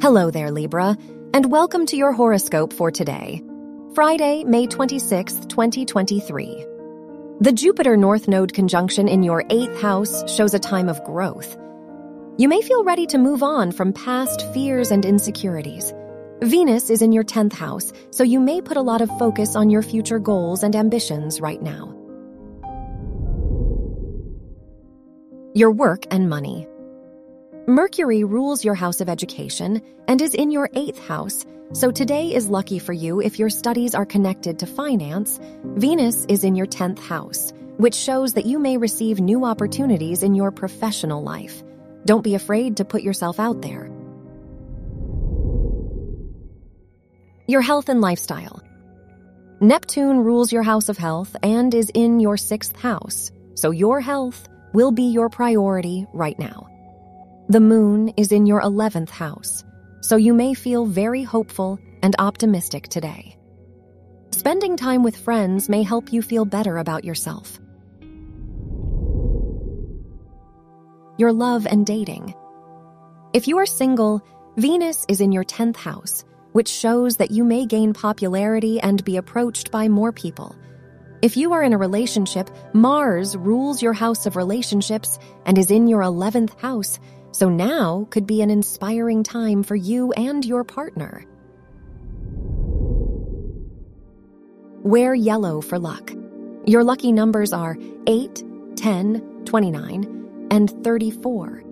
Hello there, Libra, and welcome to your horoscope for today, Friday, May 26th, 2023. The Jupiter North Node conjunction in your eighth house shows a time of growth. You may feel ready to move on from past fears and insecurities. Venus is in your 10th house, so you may put a lot of focus on your future goals and ambitions right now. Your work and money. Mercury rules your house of education and is in your eighth house, so today is lucky for you if your studies are connected to finance. Venus is in your 10th house, which shows that you may receive new opportunities in your professional life. Don't be afraid to put yourself out there. Your health and lifestyle. Neptune rules your house of health and is in your sixth house, so your health will be your priority right now. The moon is in your 11th house, so you may feel very hopeful and optimistic today. Spending time with friends may help you feel better about yourself. Your love and dating. If you are single, Venus is in your 10th house, which shows that you may gain popularity and be approached by more people. If you are in a relationship, Mars rules your house of relationships and is in your 11th house, so now could be an inspiring time for you and your partner. Wear yellow for luck. Your lucky numbers are 8, 10, 29, and 34.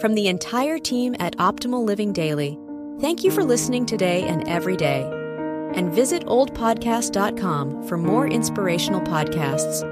From the entire team at Optimal Living Daily, thank you for listening today and every day. And visit oldpodcast.com for more inspirational podcasts.